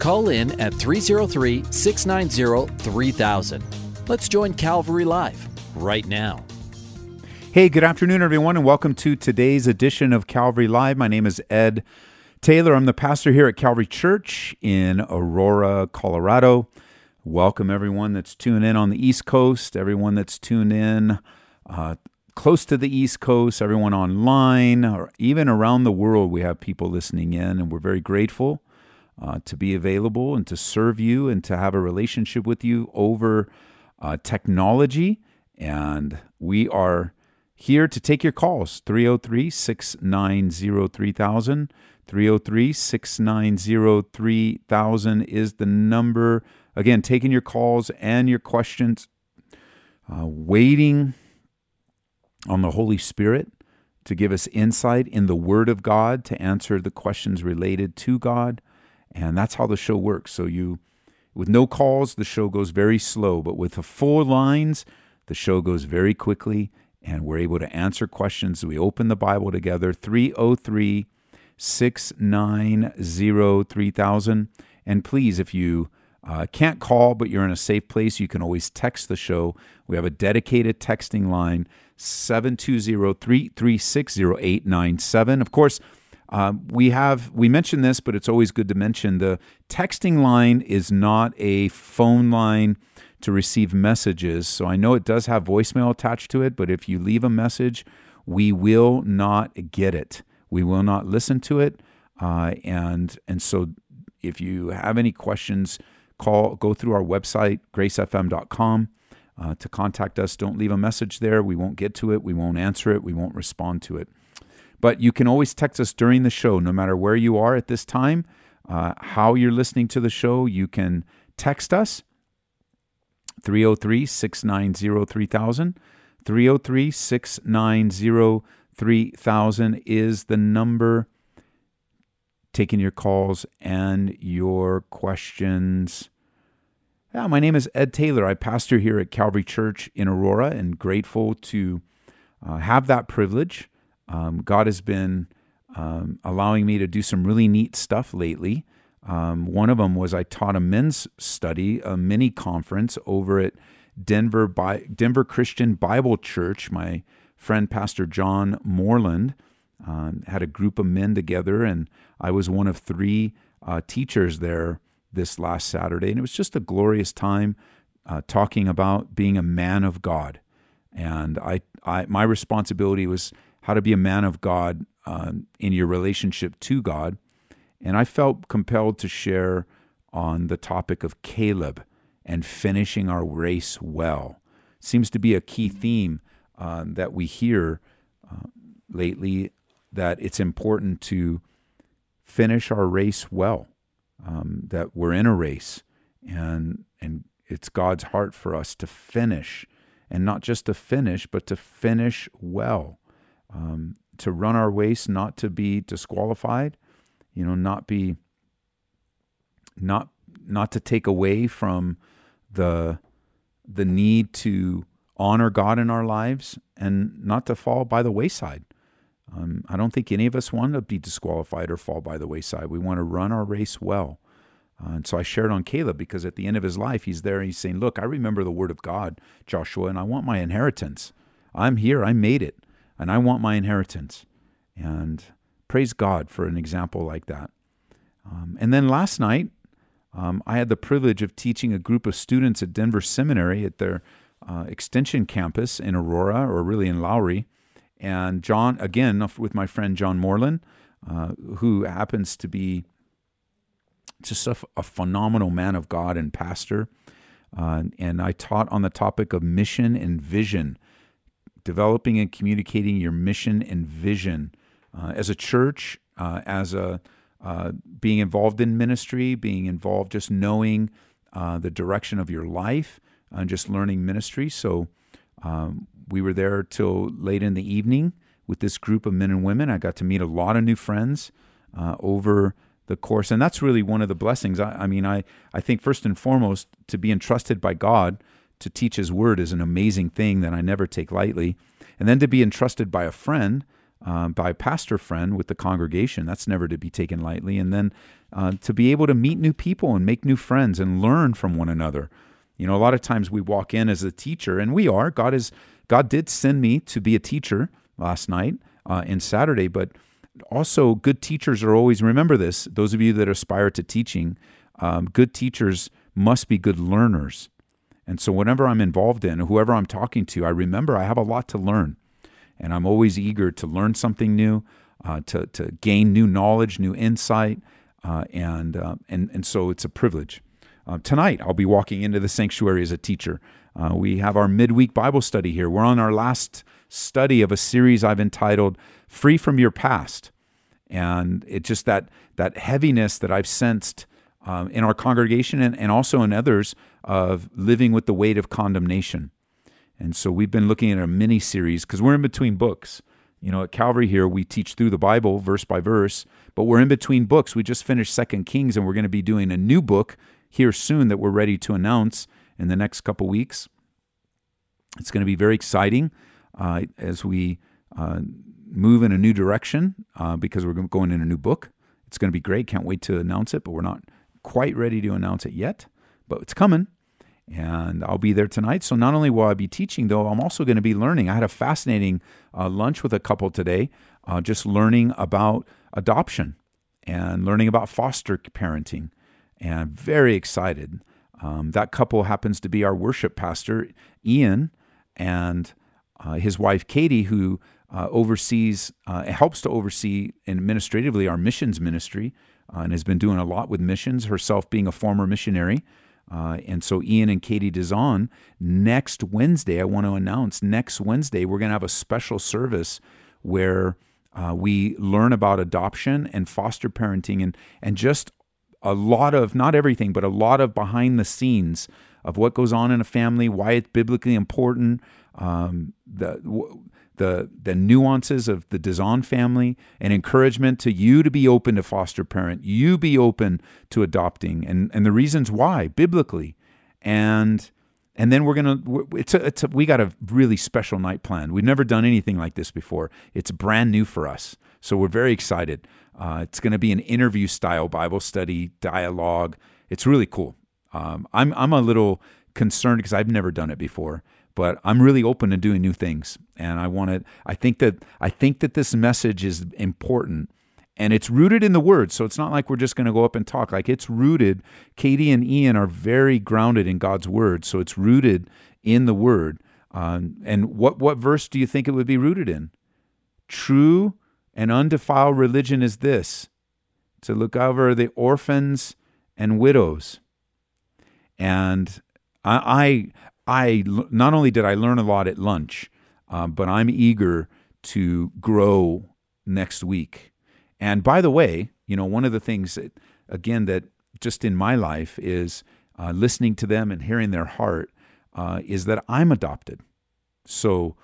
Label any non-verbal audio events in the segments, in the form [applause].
Call in at 303 690 3000. Let's join Calvary Live right now. Hey, good afternoon, everyone, and welcome to today's edition of Calvary Live. My name is Ed Taylor. I'm the pastor here at Calvary Church in Aurora, Colorado. Welcome, everyone that's tuned in on the East Coast, everyone that's tuned in uh, close to the East Coast, everyone online, or even around the world. We have people listening in, and we're very grateful uh, to be available and to serve you and to have a relationship with you over uh, technology. And we are here to take your calls 303 690 3000. 303 690 3000 is the number. Again, taking your calls and your questions, uh, waiting on the Holy Spirit to give us insight in the Word of God to answer the questions related to God. And that's how the show works. So you with no calls, the show goes very slow, but with the full lines, the show goes very quickly and we're able to answer questions. We open the Bible together 303 690 3000. And please, if you uh, can't call, but you're in a safe place, you can always text the show. We have a dedicated texting line 720 336 0897. Of course, um, we have we mentioned this, but it's always good to mention the texting line is not a phone line to receive messages. So I know it does have voicemail attached to it, but if you leave a message, we will not get it. We will not listen to it. Uh, and and so if you have any questions, call go through our website gracefm.com uh, to contact us. Don't leave a message there. We won't get to it. We won't answer it. We won't respond to it. But you can always text us during the show, no matter where you are at this time, uh, how you're listening to the show. You can text us 303 690 3000. 303 690 3000 is the number. Taking your calls and your questions. Yeah, my name is Ed Taylor. I pastor here at Calvary Church in Aurora and grateful to uh, have that privilege. Um, God has been um, allowing me to do some really neat stuff lately. Um, one of them was I taught a men's study, a mini conference over at Denver Bi- Denver Christian Bible Church. My friend Pastor John Moreland uh, had a group of men together, and I was one of three uh, teachers there this last Saturday, and it was just a glorious time uh, talking about being a man of God. And I, I, my responsibility was how to be a man of God uh, in your relationship to God. And I felt compelled to share on the topic of Caleb and finishing our race well. Seems to be a key theme uh, that we hear uh, lately that it's important to finish our race well, um, that we're in a race and, and it's God's heart for us to finish. And not just to finish, but to finish well, um, to run our race, not to be disqualified, you know, not be not not to take away from the the need to honor God in our lives and not to fall by the wayside. Um, I don't think any of us want to be disqualified or fall by the wayside. We want to run our race well. Uh, and so I shared on Caleb because at the end of his life, he's there. He's saying, Look, I remember the word of God, Joshua, and I want my inheritance. I'm here. I made it. And I want my inheritance. And praise God for an example like that. Um, and then last night, um, I had the privilege of teaching a group of students at Denver Seminary at their uh, extension campus in Aurora, or really in Lowry. And John, again, with my friend John Moreland, uh, who happens to be just a, a, phenomenal man of God and pastor. Uh, and I taught on the topic of mission and vision, developing and communicating your mission and vision uh, as a church, uh, as a, uh, being involved in ministry, being involved, just knowing uh, the direction of your life, and just learning ministry. So um, we were there till late in the evening with this group of men and women. I got to meet a lot of new friends uh, over the course, and that's really one of the blessings. I, I mean, I I think first and foremost to be entrusted by God to teach His Word is an amazing thing that I never take lightly, and then to be entrusted by a friend um, by a pastor friend with the congregation. That's never to be taken lightly. And then uh, to be able to meet new people and make new friends and learn from one another. You know, a lot of times we walk in as a teacher, and we are. God is God did send me to be a teacher last night uh, and Saturday, but also good teachers are always remember this. Those of you that aspire to teaching, um, good teachers must be good learners. And so, whenever I'm involved in, whoever I'm talking to, I remember I have a lot to learn and I'm always eager to learn something new, uh, to to gain new knowledge, new insight, uh, and uh, and and so it's a privilege. Uh, tonight, I'll be walking into the sanctuary as a teacher. Uh, we have our midweek Bible study here. We're on our last study of a series I've entitled "Free from Your Past," and it's just that that heaviness that I've sensed. Um, in our congregation and, and also in others of living with the weight of condemnation. And so we've been looking at a mini series because we're in between books. You know, at Calvary here, we teach through the Bible verse by verse, but we're in between books. We just finished Second Kings, and we're going to be doing a new book here soon that we're ready to announce in the next couple weeks. It's going to be very exciting uh, as we uh, move in a new direction uh, because we're going in a new book. It's going to be great. Can't wait to announce it, but we're not quite ready to announce it yet, but it's coming and I'll be there tonight. So not only will I be teaching, though, I'm also going to be learning. I had a fascinating uh, lunch with a couple today, uh, just learning about adoption and learning about foster parenting, and very excited. Um, that couple happens to be our worship pastor, Ian, and uh, his wife, Katie, who uh, oversees, uh, helps to oversee administratively our missions ministry, uh, and has been doing a lot with missions, herself being a former missionary. Uh, and so Ian and Katie Dizon, next Wednesday, I want to announce next Wednesday, we're going to have a special service where uh, we learn about adoption and foster parenting and, and just a lot of, not everything, but a lot of behind the scenes of what goes on in a family, why it's biblically important, um, the, the the nuances of the Dizon family and encouragement to you to be open to foster parent, you be open to adopting, and and the reasons why biblically, and and then we're gonna it's a, it's a, we got a really special night planned. We've never done anything like this before. It's brand new for us, so we're very excited. Uh, it's going to be an interview style Bible study dialogue. It's really cool. Um, I'm I'm a little concerned because I've never done it before but I'm really open to doing new things. And I want to, I think that, I think that this message is important and it's rooted in the word. So it's not like we're just going to go up and talk. Like it's rooted. Katie and Ian are very grounded in God's word. So it's rooted in the word. Um, and what, what verse do you think it would be rooted in? True and undefiled religion is this to look over the orphans and widows. And I, I not only did I learn a lot at lunch, um, but I'm eager to grow next week. And by the way, you know, one of the things that, again, that just in my life is uh, listening to them and hearing their heart uh, is that I'm adopted. So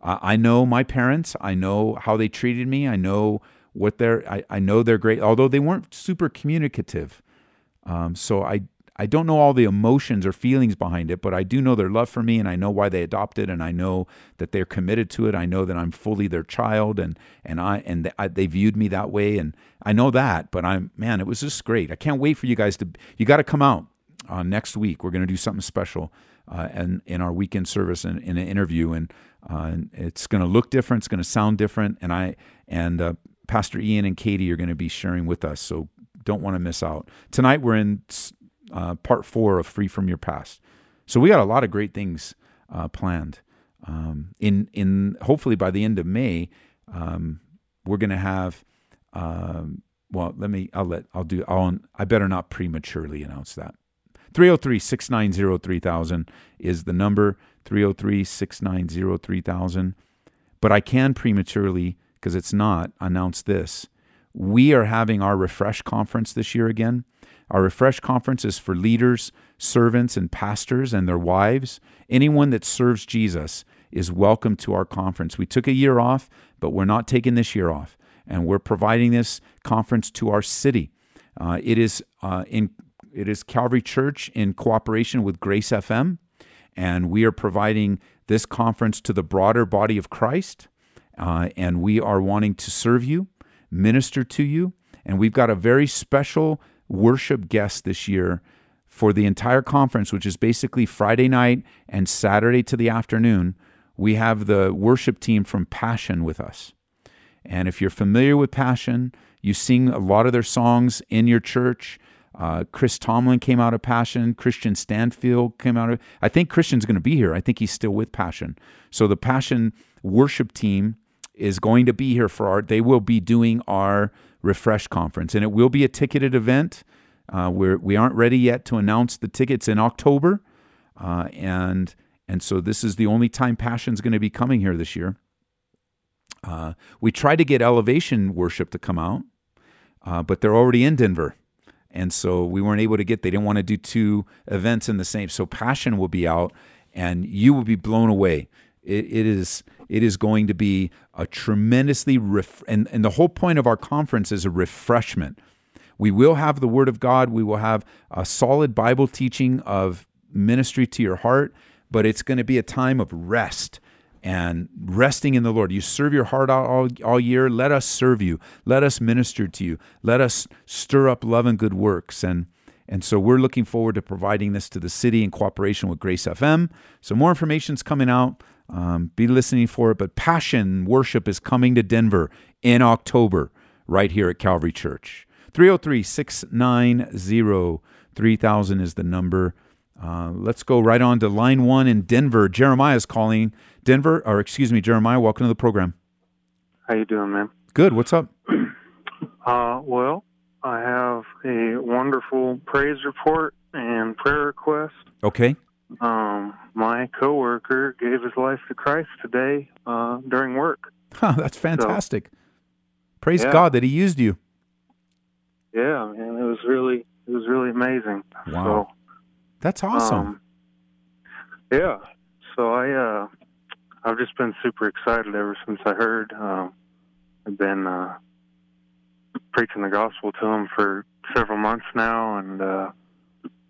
uh, I know my parents. I know how they treated me. I know what they're. I, I know they're great, although they weren't super communicative. Um, so I I don't know all the emotions or feelings behind it, but I do know their love for me and I know why they adopted and I know that they're committed to it. I know that I'm fully their child and and I and they viewed me that way and I know that, but I'm man, it was just great. I can't wait for you guys to you got to come out uh, next week. We're going to do something special uh, and in our weekend service and in an interview and uh, it's going to look different, it's going to sound different and I and uh, Pastor Ian and Katie are going to be sharing with us. So don't want to miss out. Tonight we're in uh, part four of Free from Your Past. So we got a lot of great things uh, planned. Um, in in hopefully by the end of May, um, we're going to have. Um, well, let me. I'll let. I'll do. I'll. I better not prematurely announce that. 303 690 3000 is the number. 303 690 3000. But I can prematurely, because it's not, announce this. we are having our Refresh conference this year again. Our Refresh conference is for leaders, servants, and pastors and their wives. Anyone that serves Jesus is welcome to our conference. We took a year off, but we're not taking this year off. And we're providing this conference to our city. Uh, it is uh, in it is Calvary Church in cooperation with Grace FM, and we are providing this conference to the broader body of Christ. Uh, and we are wanting to serve you, minister to you, and we've got a very special worship guest this year for the entire conference, which is basically Friday night and Saturday to the afternoon. We have the worship team from Passion with us. And if you're familiar with Passion, you sing a lot of their songs in your church. Uh, Chris Tomlin came out of Passion. Kristian Stanfill came out of. I think Kristian's going to be here. I think he's still with Passion. So the Passion worship team is going to be here for our. They will be doing our refresh conference, and it will be a ticketed event. Uh, we're we aren't ready yet to announce the tickets in October, uh, and and so this is the only time Passion's going to be coming here this year. Uh, we tried to get Elevation Worship to come out, uh, but they're already in Denver. And so we weren't able to get, they didn't want to do two events in the same. So Passion will be out and you will be blown away. It, it is it is going to be a tremendously ref- and, and the whole point of our conference is a refreshment. We will have the Word of God. We will have a solid Bible teaching of ministry to your heart, but it's going to be a time of rest and resting in the Lord. You serve your heart all, all year. Let us serve you. Let us minister to you. Let us stir up love and good works. And and so we're looking forward to providing this to the city in cooperation with Grace FM. So more information is coming out. Um, be listening for it. But Passion Worship is coming to Denver in October, right here at Calvary Church. 303 690 3000 is the number. Uh, let's go right on to line one in Denver. Jeremiah is calling. Denver, or excuse me, Jeremiah, welcome to the program. How you doing, man? Good. What's up? [clears throat] Uh, well, I have a wonderful praise report and prayer request. Okay. Um, my coworker gave his life to Christ today uh, during work. Huh, that's fantastic. So, praise yeah. God that He used you. Yeah, man, it was really it was really amazing. Wow. So, that's awesome. Um, yeah. So I uh, I've just been super excited ever since I heard. Um, I've been uh, preaching the gospel to him for several months now, and uh,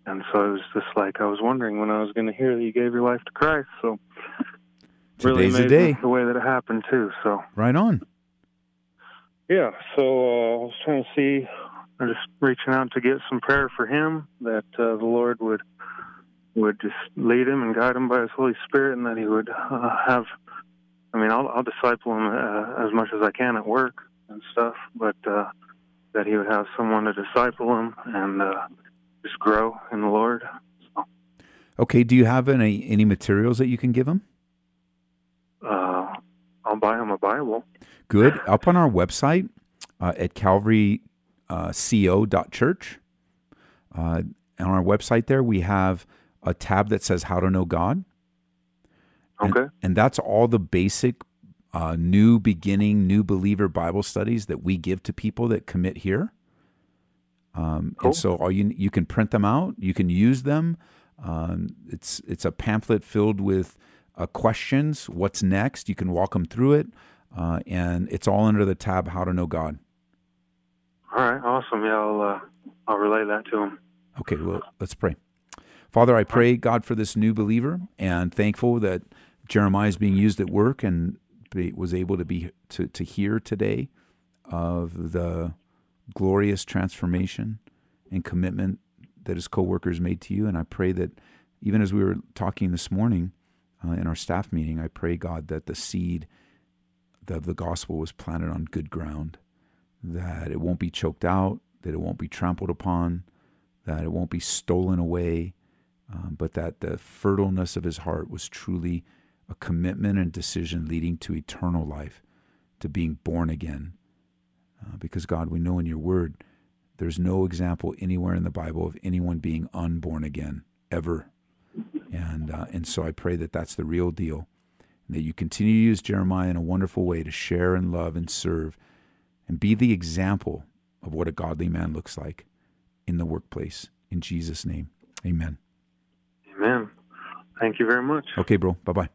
and so I was just like I was wondering when I was going to hear that you gave your life to Christ. So really Today's the amazing day. the way that it happened too. So Right on. yeah, so uh, I was trying to see, I'm just reaching out to get some prayer for him that uh, the Lord would would just lead him and guide him by His Holy Spirit, and that He would uh, have. I mean, I'll, I'll disciple him uh, as much as I can at work and stuff, but uh, that He would have someone to disciple him and uh, just grow in the Lord. So, Okay. Do you have any any materials that you can give them? uh, I'll buy him a Bible. Good. Up on our website uh, at calvaryco.church. Uh, on our website there, we have a tab that says How to Know God. And- Okay. And, that's all the basic uh, new beginning, new believer Bible studies that we give to people that commit here. Um, Cool. And so all you you can print them out, you can use them. Um, it's it's a pamphlet filled with uh, questions. What's next? You can walk them through it, uh, and it's all under the tab How to Know God. All right, awesome. Yeah, I'll uh, I'll relay that to him. Okay, well, let's pray. Father, I pray, God, for this new believer, and thankful that Jeremiah is being used at work and be, was able to be to, to hear today of the glorious transformation and commitment that his coworkers made to you. And I pray that even as we were talking this morning uh, in our staff meeting, I pray, God, that the seed of the gospel was planted on good ground, that it won't be choked out, that it won't be trampled upon, that it won't be stolen away, um, but that the fertileness of his heart was truly a commitment and decision leading to eternal life, to being born again. Uh, because, God, we know in your word, there's no example anywhere in the Bible of anyone being unborn again, ever. And, uh, and so I pray that that's the real deal, and that you continue to use Jeremiah in a wonderful way to share and love and serve and be the example of what a godly man looks like in the workplace. In Jesus' name, amen. Amen. Thank you very much. Okay, bro. Bye bye.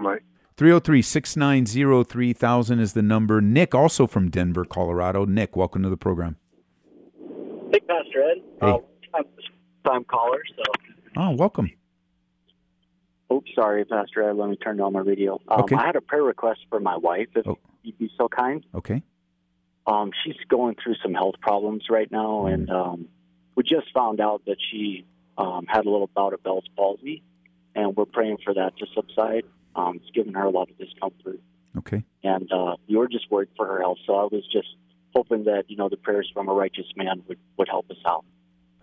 Bye. 303 690 3000 is the number. Nick, also from Denver, Colorado. Nick, welcome to the program. Hey, Pastor Ed. Hey. Uh, I'm a time caller, so. Oh, welcome. Oops, sorry, Pastor Ed. Let me turn on my radio. Um, Okay. I had a prayer request for my wife, if Oh. you'd be so kind. Okay. Um, she's going through some health problems right now, Mm. and um, we just found out that she um, had a little bout of Bell's palsy, and we're praying for that to subside. Um, it's given her a lot of discomfort, Okay. and uh, you were just worried for her health. So I was just hoping that you know the prayers from a righteous man would would help us out.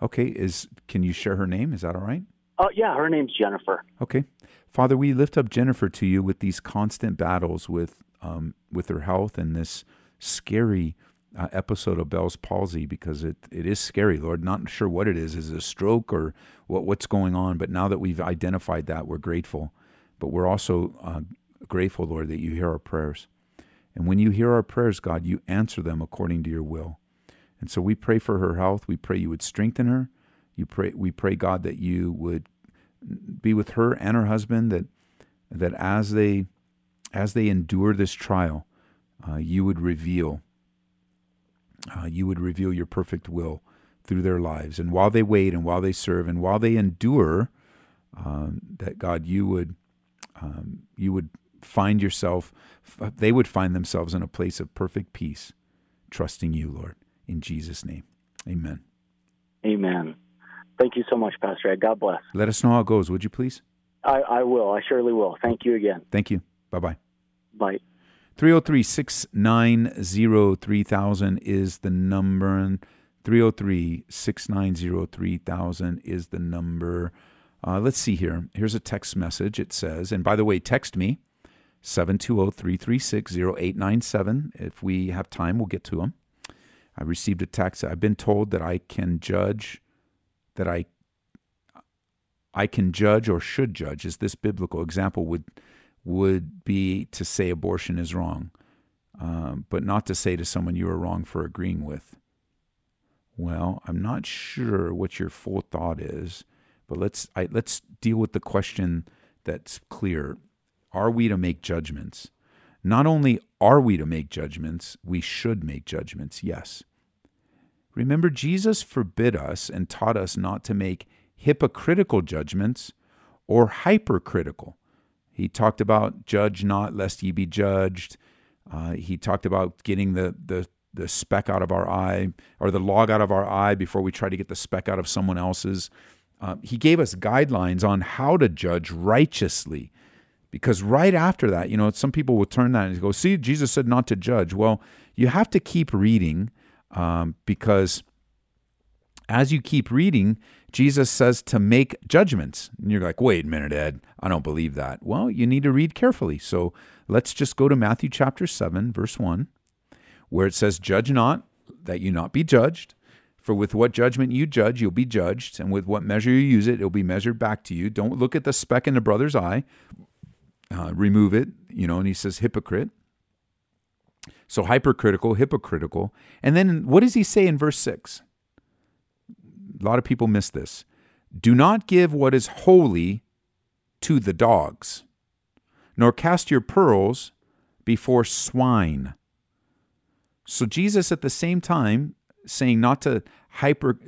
Okay. Is can you share her name? Is that all right? Uh, yeah, her name's Jennifer. Okay. Father, we lift up Jennifer to you with these constant battles with um, with her health and this scary uh, episode of Bell's palsy because it, it is scary, Lord. Not sure what it is. Is it a stroke or what what's going on? But now that we've identified that, we're grateful. But we're also uh, grateful, Lord, that you hear our prayers. And when you hear our prayers, God, you answer them according to your will. And so we pray for her health. We pray you would strengthen her. You pray we pray God that you would be with her and her husband that that as they as they endure this trial, uh, you would reveal uh, you would reveal your perfect will through their lives. And while they wait and while they serve and while they endure, um, that God, you would um, you would find yourself, they would find themselves in a place of perfect peace, trusting you, Lord, in Jesus' name. Amen. Amen. Thank you so much, Pastor Ed. God bless. Let us know how it goes, would you please? I, I will. I surely will. Thank you again. Thank you. Bye bye. Bye. 303 690 3000 is the number. and 303 690 3000 is the number. Uh, let's see here. Here's a text message. It says, and by the way, text me 720 336 0897. If we have time, we'll get to them. I received a text. I've been told that I can judge, that I I can judge or should judge. Is this biblical? Example would would be to say abortion is wrong, um, but not to say to someone you are wrong for agreeing with. Well, I'm not sure what your full thought is, but let's I, let's deal with the question that's clear: Are we to make judgments? Not only are we to make judgments, we should make judgments. Yes. Remember, Jesus forbid us and taught us not to make hypocritical judgments or hypercritical. He talked about judge not lest ye be judged. Uh, he talked about getting the, the, the speck out of our eye or the log out of our eye before we try to get the speck out of someone else's. Uh, he gave us guidelines on how to judge righteously. Because right after that, you know, some people will turn that and go, see, Jesus said not to judge. Well, you have to keep reading um, because as you keep reading, Jesus says to make judgments. And you're like, wait a minute, Ed, I don't believe that. Well, you need to read carefully. So let's just go to Matthew chapter 7, verse 1, where it says, Judge not, that you not be judged. For with what judgment you judge, you'll be judged. And with what measure you use it, it'll be measured back to you. Don't look at the speck in the brother's eye. Uh, remove it, you know, and he says hypocrite. So hypercritical, hypocritical. And then what does he say in verse 6? A lot of people miss this. Do not give what is holy to the dogs, nor cast your pearls before swine. So Jesus at the same time saying not to hyper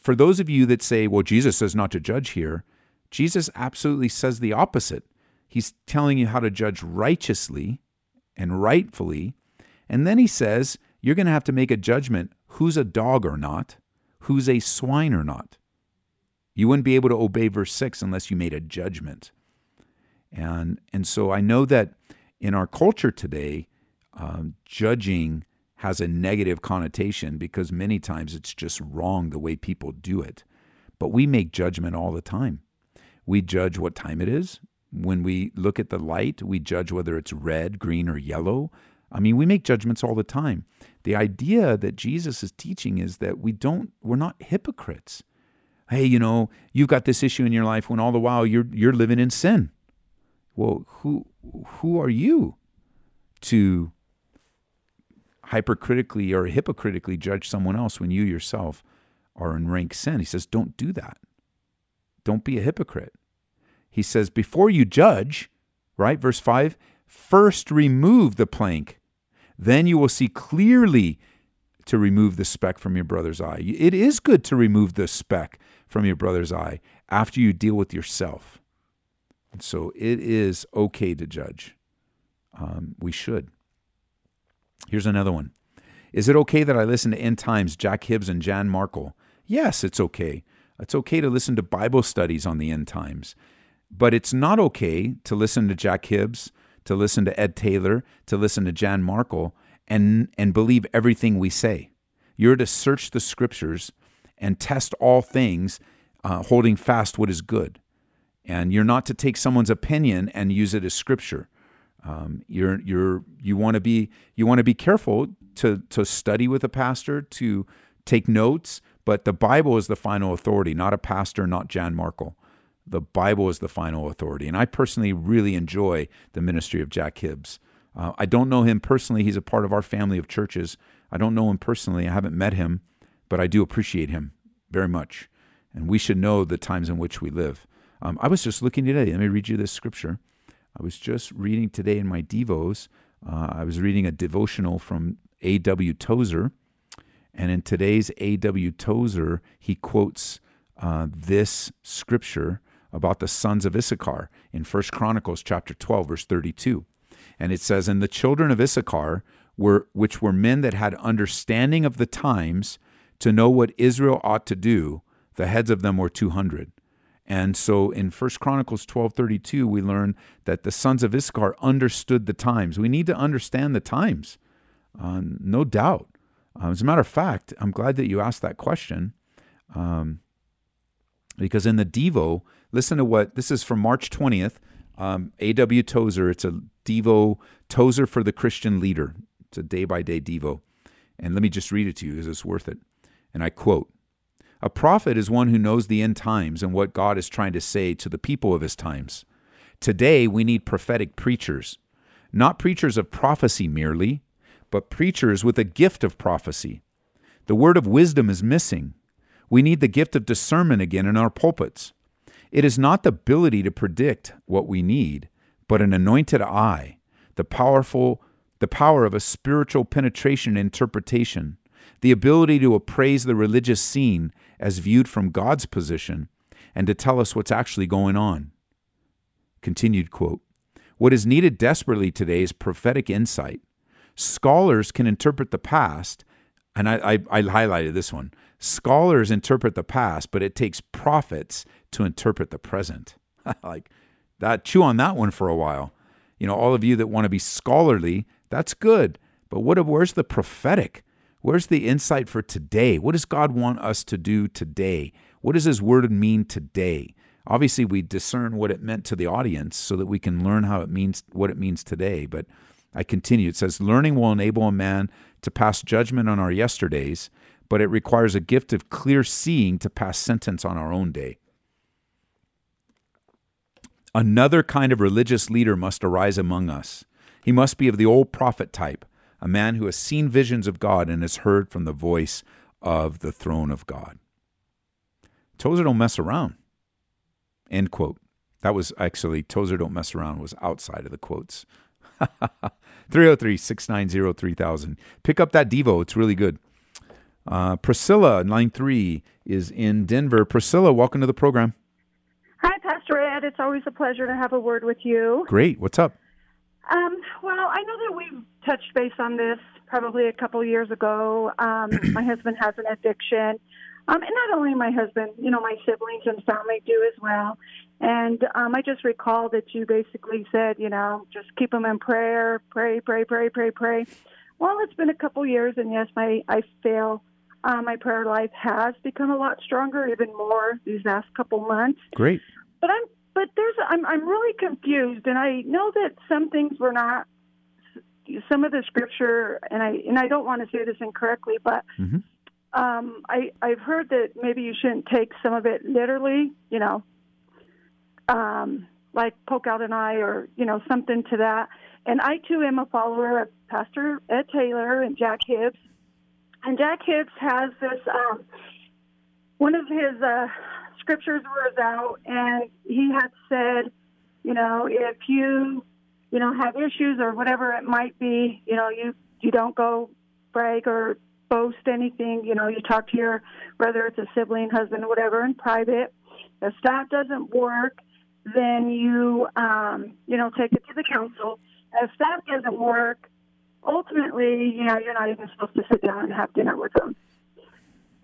for those of you that say, well, Jesus says not to judge here, Jesus absolutely says the opposite. He's telling you how to judge righteously and rightfully. And then he says, you're going to have to make a judgment who's a dog or not, who's a swine or not. You wouldn't be able to obey verse 6 unless you made a judgment. And, and so I know that in our culture today, um, judging has a negative connotation because many times it's just wrong the way people do it. But we make judgment all the time. We judge what time it is. When we look at the light, we judge whether it's red, green, or yellow. I mean, we make judgments all the time. The idea that Jesus is teaching is that we don't, we're not hypocrites. Hey, you know, you've got this issue in your life when all the while you're you're living in sin. Well, who who are you to hypercritically or hypocritically judge someone else when you yourself are in rank sin. He says, don't do that. Don't be a hypocrite. He says, before you judge, right? Verse 5 first remove the plank, then you will see clearly to remove the speck from your brother's eye. It is good to remove the speck from your brother's eye after you deal with yourself. And so it is okay to judge. Um, we should. Here's another one. Is it okay that I listen to End Times, Jack Hibbs, and Jan Markell? Yes, it's okay. It's okay to listen to Bible studies on the end times. But it's not okay to listen to Jack Hibbs, to listen to Ed Taylor, to listen to Jan Markell, and, and believe everything we say. You're to search the scriptures and test all things, uh, holding fast what is good. And you're not to take someone's opinion and use it as scripture. Um, you're you're you want to be you want to be careful to to study with a pastor to take notes, but the Bible is the final authority, not a pastor, not Jan Markell. The Bible is the final authority, and I personally really enjoy the ministry of Jack Hibbs. Uh, I don't know him personally; he's a part of our family of churches. I don't know him personally; I haven't met him, but I do appreciate him very much, and we should know the times in which we live. Um, I was just looking today. Let me read you this scripture. I was just reading today in my Devos. Uh, I was reading a devotional from A.W. Tozer. And in today's A.W. Tozer, he quotes uh, this scripture about the sons of Issachar in First Chronicles chapter 12, verse 32. And it says, And the children of Issachar were which were men that had understanding of the times to know what Israel ought to do, the heads of them were two hundred. And so in First Chronicles 12:32 we learn that the sons of Issachar understood the times. We need to understand the times. Uh, no doubt. Uh, as a matter of fact, I'm glad that you asked that question. Um, because in the Devo, listen to what this is from March 20th. Um, A.W. Tozer, it's a Devo, Tozer for the Christian leader. It's a day by day Devo. And let me just read it to you because it's worth it. And I quote a prophet is one who knows the end times and what God is trying to say to the people of his times. Today, we need prophetic preachers, not preachers of prophecy merely, but preachers with a gift of prophecy. The word of wisdom is missing. We need the gift of discernment again in our pulpits. It is not the ability to predict what we need, but an anointed eye, the powerful the power of a spiritual penetration and interpretation, the ability to appraise the religious scene as viewed from God's position and to tell us what's actually going on. Continued quote What is needed desperately today is prophetic insight. Scholars can interpret the past, and I, I, I highlighted this one. Scholars interpret the past, but it takes prophets to interpret the present. [laughs] like that, chew on that one for a while. You know, all of you that want to be scholarly, that's good. But what where's the prophetic? Where's the insight for today? What does God want us to do today? What does His Word mean today? Obviously, we discern what it meant to the audience so that we can learn how it means what it means today. But I continue. It says, Learning will enable a man to pass judgment on our yesterdays, but it requires a gift of clear seeing to pass sentence on our own day. Another kind of religious leader must arise among us. He must be of the old prophet type a man who has seen visions of God and has heard from the voice of the throne of God. Tozer don't mess around. End quote. That was actually Tozer don't mess around was outside of the quotes. [laughs] 303 690 3000. Pick up that Devo. It's really good. Uh, Priscilla, 93, is in Denver. Priscilla, welcome to the program. Hi, Pastor Ed. It's always a pleasure to have a word with you. Great. What's up? Um, well, I know that we've touched base on this probably a couple of years ago. Um, [clears throat] my husband has an addiction. Um, and not only my husband, you know, my siblings and family do as well. And um, I just recall that you basically said, you know, just keep them in prayer, pray, pray, pray, pray, pray. Well, it's been a couple years, and yes, my I feel uh, my prayer life has become a lot stronger, even more these last couple months. Great. But I'm but there's I'm I'm really confused, and I know that some things were not some of the scripture, and I and I don't want to say this incorrectly, but mm-hmm. um, I I've heard that maybe you shouldn't take some of it literally, you know, um, like poke out an eye or you know something to that. and I too am a follower of Pastor Ed Taylor and Jack Hibbs. And Jack Hibbs has this um, one of his uh, scriptures was out, and he had said, you know, if you you know have issues or whatever it might be, you know, you you don't go brag or boast anything. You know, you talk to your whether it's a sibling, husband, whatever, in private. If that doesn't work, then you um, you know take it to the council. If that doesn't work, ultimately, you know, you're not even supposed to sit down and have dinner with them.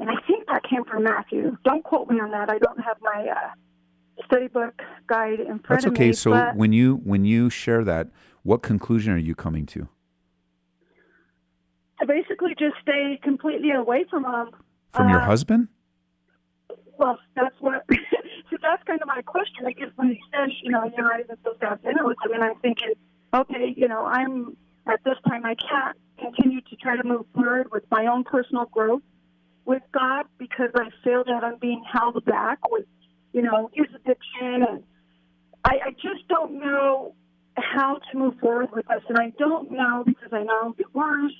And I think that came from Matthew. Don't quote me on that. I don't have my uh, study book guide in front That's of okay. me. That's okay. So when you when you share that, what conclusion are you coming to? I basically just stay completely away from them. From your Uh, husband? Well, that's what. [laughs] so that's kind of my question. I guess when he says, you know, you're not even supposed to have dinner with him, and I'm thinking, okay, you know, I'm at this time I can't continue to try to move forward with my own personal growth with God because I feel that I'm being held back with, you know, his addiction, and I, I just don't know how to move forward with this, and I don't know because I know divorce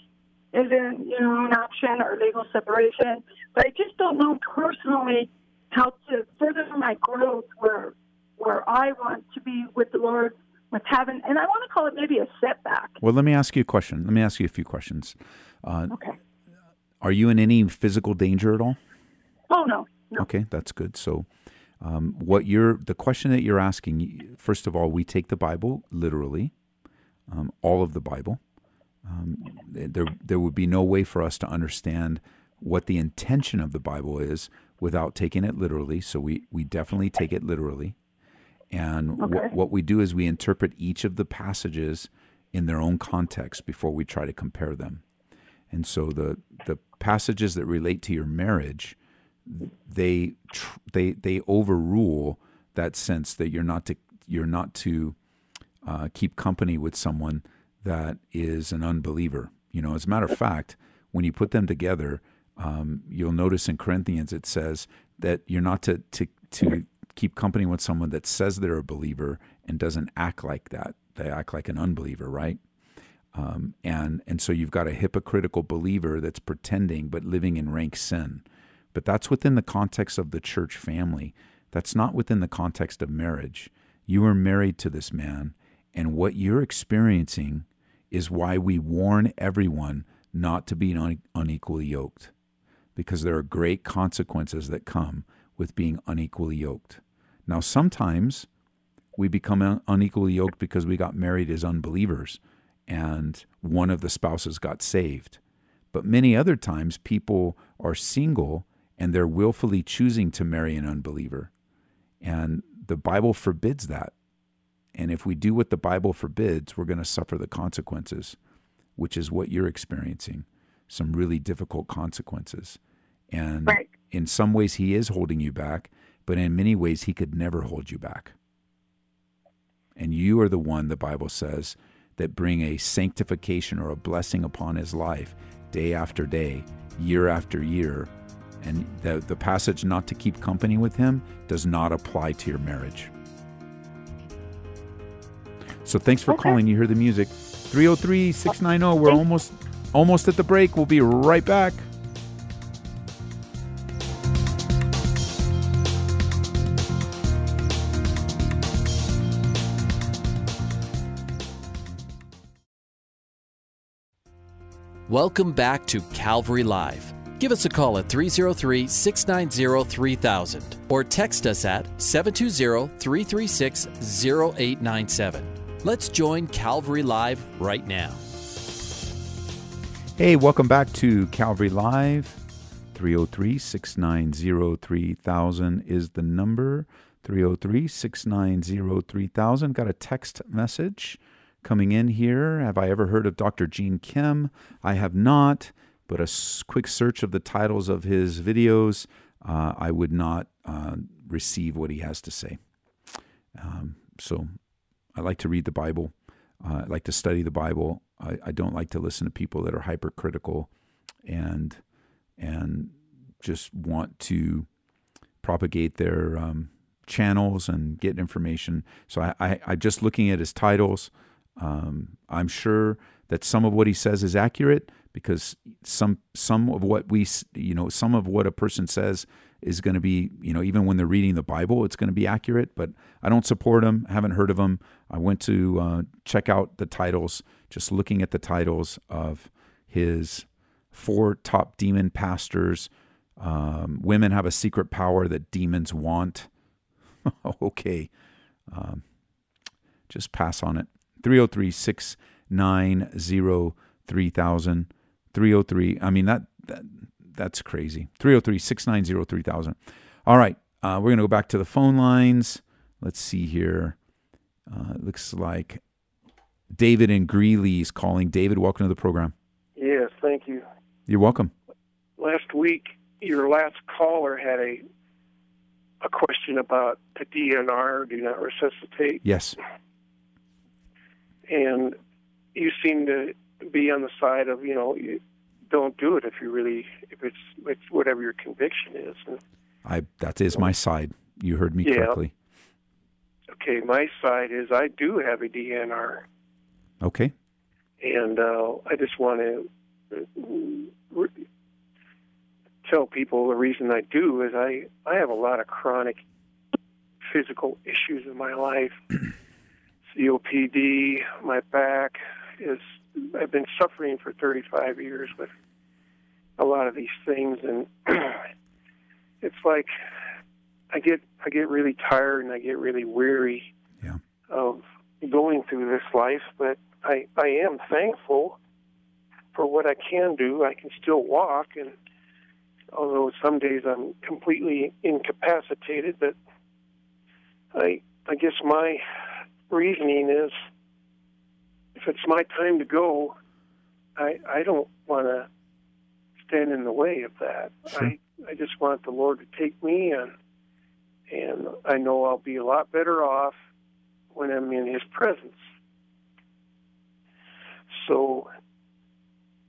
isn't, you know, an option or legal separation, but I just don't know personally how to further my growth where where I want to be with the Lord, with heaven, and I want to call it maybe a setback. Well, let me ask you a question. Let me ask you a few questions. Uh, Okay. Are you in any physical danger at all? Oh no, no. Okay, that's good. So, um, what you're the question that you're asking, first of all, we take the Bible literally, um, all of the Bible. Um, there, there would be no way for us to understand what the intention of the Bible is without taking it literally. So we, we definitely take it literally. And wh- Okay. what we do is we interpret each of the passages in their own context before we try to compare them. And so the the passages that relate to your marriage, they they they overrule that sense that you're not to you're not to uh, keep company with someone that is an unbeliever. You know, as a matter of fact, when you put them together, um, you'll notice in Corinthians it says that you're not to to to keep company with someone that says they're a believer and doesn't act like that. They act like an unbeliever, right? Um, and and so you've got a hypocritical believer that's pretending but living in rank sin. But that's within the context of the church family. That's not within the context of marriage. You are married to this man, and what you're experiencing is why we warn everyone not to be un- unequally yoked, because there are great consequences that come with being unequally yoked. Now, sometimes we become un- unequally yoked because we got married as unbelievers and one of the spouses got saved. But many other times, people are single and they're willfully choosing to marry an unbeliever. And the Bible forbids that. And if we do what the Bible forbids, we're going to suffer the consequences, which is what you're experiencing some really difficult consequences. And Right. in some ways, He is holding you back, but in many ways, He could never hold you back. And you are the one, the Bible says, that bring a sanctification or a blessing upon his life day after day, year after year. And the, the passage not to keep company with him does not apply to your marriage. So thanks for Okay. calling. You hear the music. 303 690. We're almost almost at the break. We'll be right back. Welcome back to Calvary Live. Give us a call at 303 690 3000 or text us at 720 336 0897. Let's join Calvary Live right now. Hey, welcome back to Calvary Live. 303 690 3000 is the number. 303 690 3000. Got a text message coming in here. Have I ever heard of Dr. Gene Kim? I have not, but a quick search of the titles of his videos, uh, I would not uh, receive what he has to say. Um, so I like to read the Bible. Uh, I like to study the Bible. I, I don't like to listen to people that are hypercritical and and just want to propagate their um, channels and get information. So I, I, I just looking at his titles, Um, I'm sure that some of what he says is accurate because some some of what we you know some of what a person says is going to be you know even when they're reading the Bible it's going to be accurate. But I don't support him. Haven't heard of him. I went to uh, check out the titles. Just looking at the titles of his four top demon pastors. Um, women have a secret power that demons want. [laughs] okay. Um, just pass on it. 303 690 3000. 303. I mean, that, that that's crazy. 303 690 3000. All right. Uh, we're going to go back to the phone lines. Let's see here. Uh, looks like David and Greeley is calling. David, welcome to the program. Yes, thank you. You're welcome. Last week, your last caller had a a question about the DNR, do not resuscitate. Yes. And you seem to be on the side of you know don't do it if you really if it's it's whatever your conviction is. And, I that is my side. You heard me Yeah. correctly. okay, my side is I do have a DNR, Okay. and uh, I just want to tell people the reason I do is I I have a lot of chronic physical issues in my life. [clears throat] COPD, my back is I've been suffering for 35 years with a lot of these things and [clears throat] it's like I get I get really tired and I get really weary Yeah. of going through this life, but I I am thankful for what I can do. I can still walk and although some days I'm completely incapacitated, but I I guess my reasoning is if it's my time to go, I I don't want to stand in the way of that. Sure. I I just want the Lord to take me and and I know I'll be a lot better off when I'm in His presence. So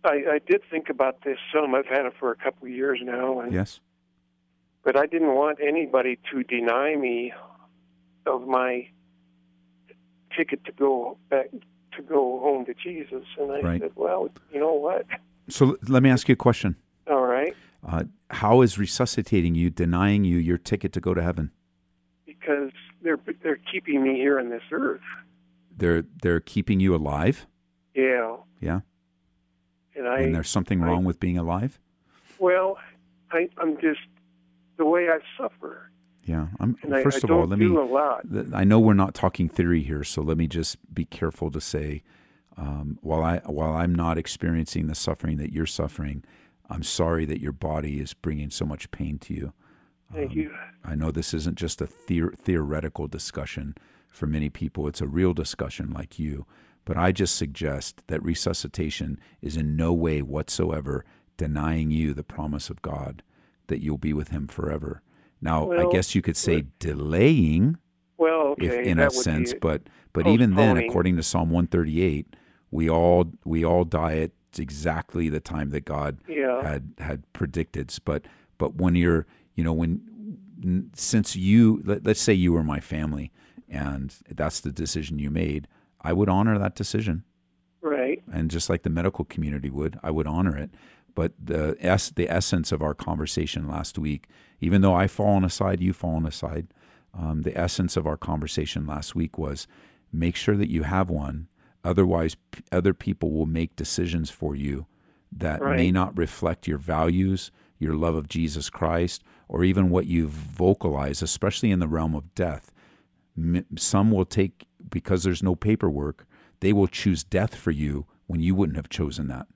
I, I did think about this some. I've had it for a couple of years now, and Yes. but I didn't want anybody to deny me of my ticket to go back to go home to Jesus. And I Right. said, well, you know what? So let me ask you a question. All right, Uh, how is resuscitating you denying you your ticket to go to heaven? because they're they're keeping me here on this earth. They're they're keeping you alive. Yeah, Yeah. and I and there's something I- wrong with being alive. well, I I'm just the way I suffer, Yeah. I'm, and I, first I of all, let me. a lot. th- I know we're not talking theory here, so let me just be careful to say, um, while I while I'm not experiencing the suffering that you're suffering, I'm sorry that your body is bringing so much pain to you. Thank Um, you. I know this isn't just a theor- theoretical discussion for many people, it's a real discussion like you. But I just suggest that resuscitation is in no way whatsoever denying you the promise of God that you'll be with Him forever. Now, I guess you could say delaying, Well, okay, if in a sense, but but even then, according to Psalm 138, we all we all die at exactly the time that God Yeah. had had predicted. But but when you're you know when since you let, let's say you were my family and that's the decision you made, I would honor that decision right. and just like the medical community would, I would honor it. But the es- the essence of our conversation last week, even though I fall on a side, you fall on a side, um, the essence of our conversation last week was make sure that you have one. Otherwise, p- other people will make decisions for you that may not reflect your values, your love of Jesus Christ, or even what you vocalize, especially in the realm of death. M- Some will take, because there's no paperwork, they will choose death for you when you wouldn't have chosen that.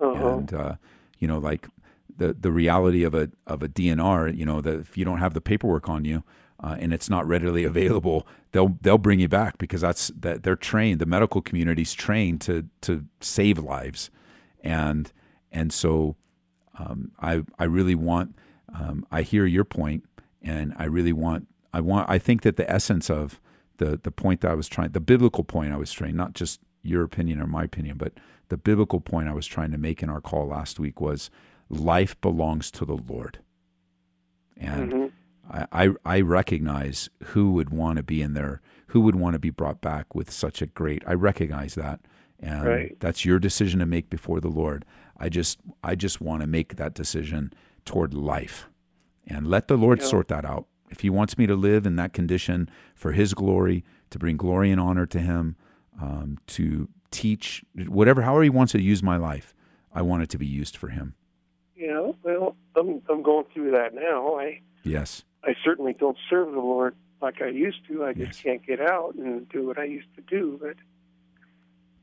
Uh-huh. And uh, you know, like the the reality of a of a DNR, you know, that if you don't have the paperwork on you uh, and it's not readily available, they'll they'll bring you back because that's that they're trained. The medical community's trained to to save lives, and and so um, I I really want um, I hear your point, and I really want I want I think that the essence of the the point that I was trying the biblical point I was trying not just your opinion or my opinion, but the biblical point I was trying to make in our call last week was life belongs to the Lord, and Mhm. I, I, I recognize who would want to be in there, who would want to be brought back with such a great. I recognize that, and Right. that's your decision to make before the Lord. I just I just want to make that decision toward life, and let the Lord Yeah. sort that out. If He wants me to live in that condition for His glory, to bring glory and honor to Him, um, to teach whatever, however He wants to use my life, I want it to be used for Him. Yeah, well, I'm I'm going through that now. I Yes. I certainly don't serve the Lord like I used to. I just Yes. can't get out and do what I used to do. But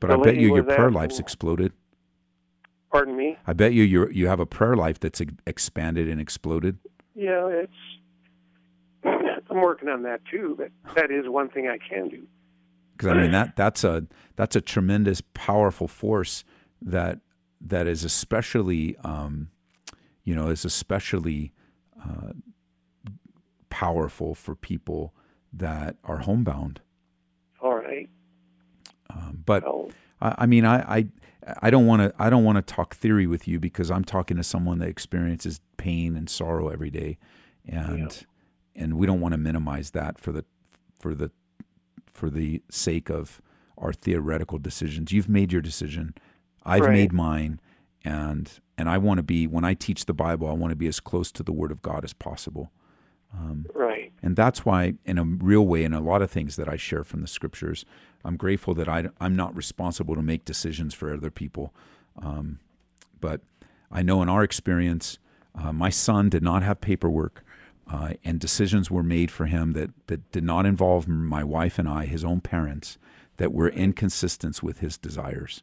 But I bet you your prayer life's exploded. pardon me. I bet you you you have a prayer life that's expanded and exploded. Yeah, it's. [clears throat] I'm working on that too, but that is one thing I can do. Because I mean that that's a that's a tremendous, powerful force that that is especially um, you know is especially uh, powerful for people that are homebound. All right. Um, but Well, I, I mean, I, I, I don't want to, I don't want to talk theory with you because I'm talking to someone that experiences pain and sorrow every day, and and we don't want to minimize that for the, for the, for the sake of our theoretical decisions. You've made your decision, I've Right. made mine, and and I want to be when I teach the Bible, I want to be as close to the Word of God as possible. right. And that's why, in a real way, in a lot of things that I share from the scriptures, I'm grateful that I, I'm not responsible to make decisions for other people. Um, but I know in our experience, uh, my son did not have paperwork, uh, and decisions were made for him that, that did not involve my wife and I, his own parents, that were inconsistent with his desires.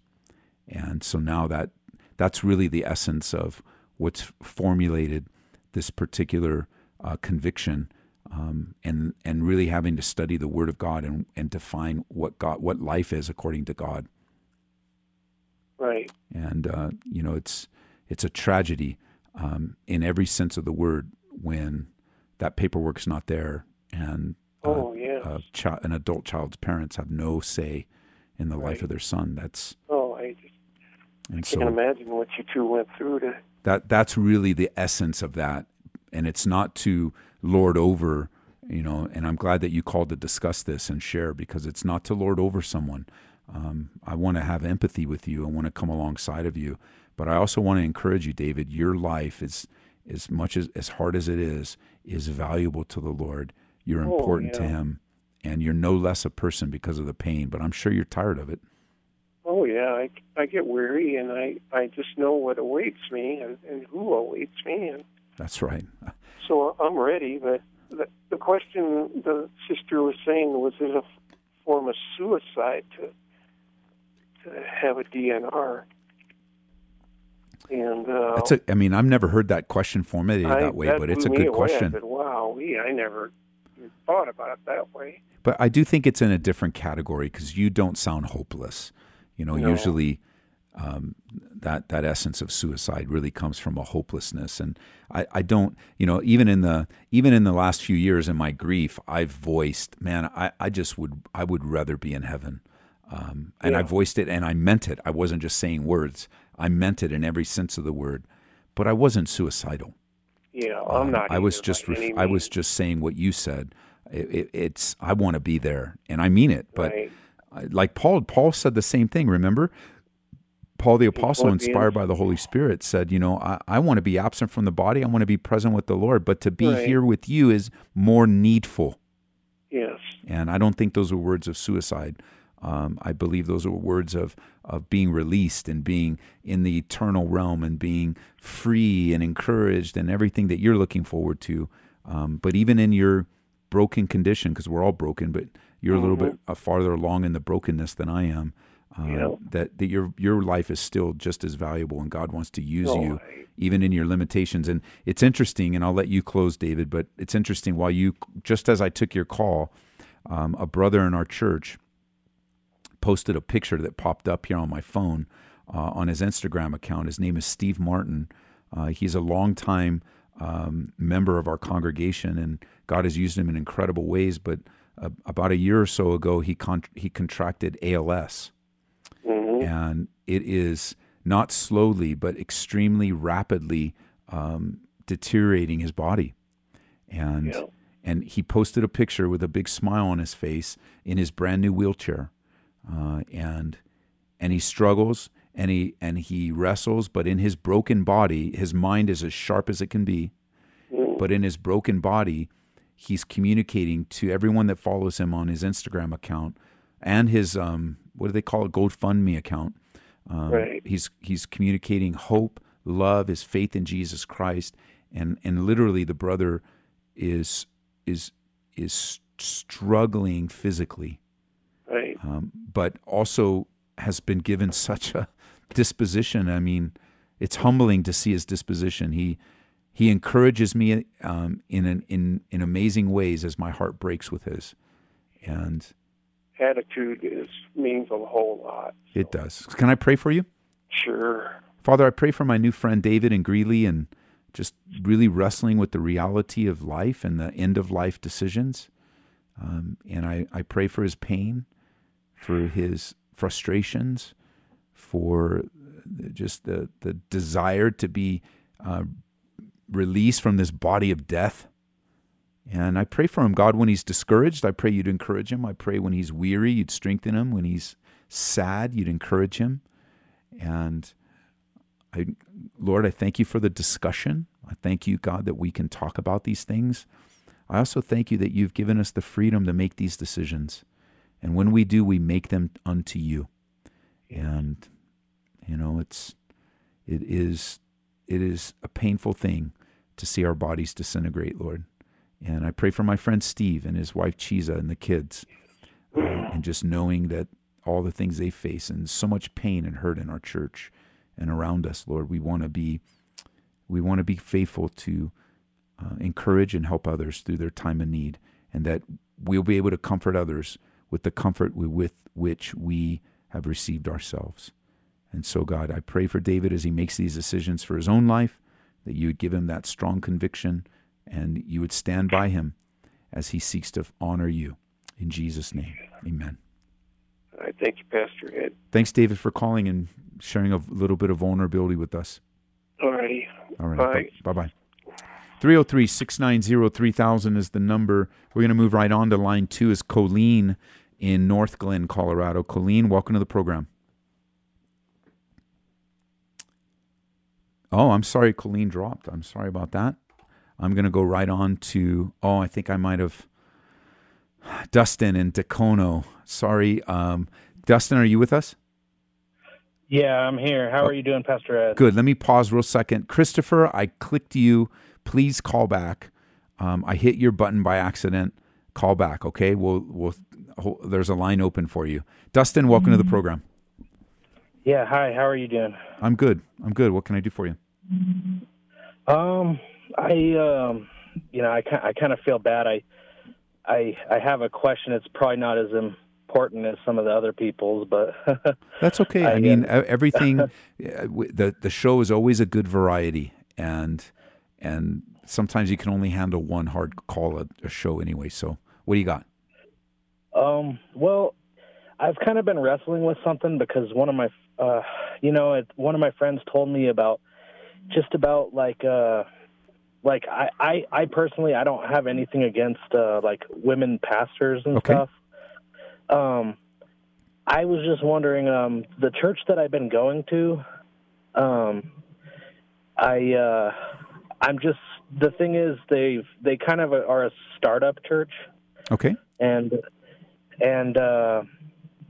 And so now that that's really the essence of what's formulated this particular uh, conviction, um, and and really having to study the Word of God and, and define what God what life is according to God. Right. And uh, you know, it's it's a tragedy um, in every sense of the word when that paperwork's not there and uh, Oh, yes. a chi- an adult child's parents have no say in the life of their son. That's Oh, I just and can't so imagine what you two went through to. that that's really the essence of that and it's not to lord over you know and i'm glad that you called to discuss this and share because it's not to lord over someone um, i want to have empathy with you i want to come alongside of you but i also want to encourage you david your life is as much as as hard as it is is valuable to the lord you're Oh, important to him and you're no less a person because of the pain but i'm sure you're tired of it Oh yeah, I, I get weary, and I I just know what awaits me and, and who awaits me, and that's right so I'm ready. But the, the question the sister was saying was it a form of suicide to to have a DNR? And uh, that's a i mean i've never heard that question formulated I- that way but it's a good question said, wow, we, I never thought about it that way. But I do think it's in a different category because you don't sound hopeless. You know, No. usually um, that that essence of suicide really comes from a hopelessness, and I, I don't. You know, even in the even in the last few years in my grief, I've voiced, man, I, I just would I would rather be in heaven, um, and I voiced it and I meant it. I wasn't just saying words. I meant it in every sense of the word, but I wasn't suicidal. Yeah, I'm Um, not. I was just ref- I was just saying what you said. It, it, it's I want to be there, and I mean it. But Right. I- like Paul, Paul said the same thing. Remember, Paul the apostle, inspired by the Holy Spirit, said, "You know, I, I want to be absent from the body. I want to be present with the Lord. But to be Right. here with you is more needful." Yes. And I don't think those were words of suicide. Um, I believe those are words of of being released and being in the eternal realm and being free and encouraged and everything that you're looking forward to. Um, but even in your broken condition, because we're all broken, but you're a little bit uh, farther along in the brokenness than I am. Uh, Yeah. That that your your life is still just as valuable, and God wants to use No, you I- even in your limitations. And it's interesting, and I'll let you close, David. But it's interesting while you just as I took your call, um, a brother in our church posted a picture that popped up here on my phone uh, on his Instagram account. His name is Steve Martin. Uh, he's a longtime um, member of our congregation, and God has used him in incredible ways. But uh, about a year or so ago, he con- he contracted ALS, Mhm. and it is not slowly but extremely rapidly um, deteriorating his body. And Yeah. and he posted a picture with a big smile on his face in his brand new wheelchair, uh, and and he struggles and he and he wrestles, but in his broken body, his mind is as sharp as it can be, but in his broken body, he's communicating to everyone that follows him on his Instagram account and his um, what do they call it GoFundMe account. Um, Right. He's he's communicating hope, love, his faith in Jesus Christ, and and literally the brother is is is struggling physically, Right. um, but also has been given [laughs] such a disposition. I mean, it's humbling to see his disposition. He he encourages me um, in an, in in amazing ways as my heart breaks with his, and Attitude is means a whole lot. it does. Can I pray for you? Sure. Father, I pray for my new friend David and Greeley and just really wrestling with the reality of life and the end of life decisions. Um, and I, I pray for his pain, for his frustrations, for just the, the desire to be uh, released from this body of death. And I pray for him, God, when he's discouraged, I pray you'd encourage him. I pray when he's weary, you'd strengthen him. When he's sad, you'd encourage him. And I, Lord, I thank you for the discussion. I thank you, God, that we can talk about these things. I also thank you that you've given us the freedom to make these decisions. And when we do, we make them unto you. And, you know, it's, it is, it is a painful thing to see our bodies disintegrate, Lord. And I pray for my friend Steve and his wife Chiza and the kids. Uh, and just knowing that all the things they face and so much pain and hurt in our church and around us, Lord, we want to be we want to be faithful to uh, encourage and help others through their time of need, and that we'll be able to comfort others with the comfort with which we have received ourselves. And so, God, I pray for David as he makes these decisions for his own life, that you would give him that strong conviction and you would stand by him as he seeks to honor you. In Jesus' name, amen. All right. Thank you, Pastor Ed. Thanks, David, for calling and sharing a little bit of vulnerability with us. All righty. All right. Bye. Bye bye. 303 690 3000 is the number. We're going to move right on to line two is Colleen in Northglenn, Colorado. Colleen, welcome to the program. Oh, I'm sorry, Colleen dropped. I'm sorry about that. I'm going to go right on to, oh, I think I might have. Dustin in Dacono. Sorry. Um, Dustin, are you with us? Yeah, I'm here. How are you doing, Pastor Ed? Good. Let me pause real second. Christopher, I clicked you. Please call back. Um, I hit your button by accident. Call back, okay? We'll, we'll, there's a line open for you. Dustin, welcome to the program. Yeah, hi. How are you doing? I'm good. I'm good. What can I do for you? Um, I um, you know, I I kind of feel bad. I I I have a question. It's probably not as important as some of the other people's, but [laughs] That's okay. I, I, mean, uh, everything. [laughs] the The show is always a good variety, and and sometimes you can only handle one hard call a, a show anyway. So, what do you got? Um, well, I've kind of been wrestling with something because one of my, uh, you know, it, one of my friends told me about just about like, uh, like I, I, I personally, I don't have anything against uh, like women pastors and Okay. stuff. Um, I was just wondering, um, the church that I've been going to, um, I, uh, I'm just the thing is they they kind of are a startup church Okay. and and uh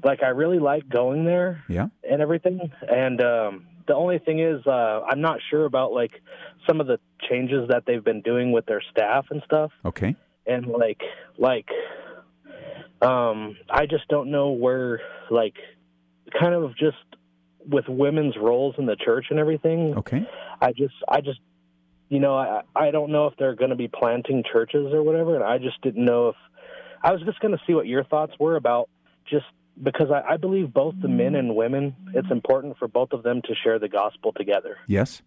like I really like going there Yeah. and everything and um the only thing is uh I'm not sure about like some of the changes that they've been doing with their staff and stuff Okay. and like like um I just don't know where like kind of just with women's roles in the church and everything Okay. I just, I just, you know, I, I don't know if they're going to be planting churches or whatever, and I just didn't know if I was just going to see what your thoughts were about just because I, I believe both the men and women, it's important for both of them to share the gospel together. Yes.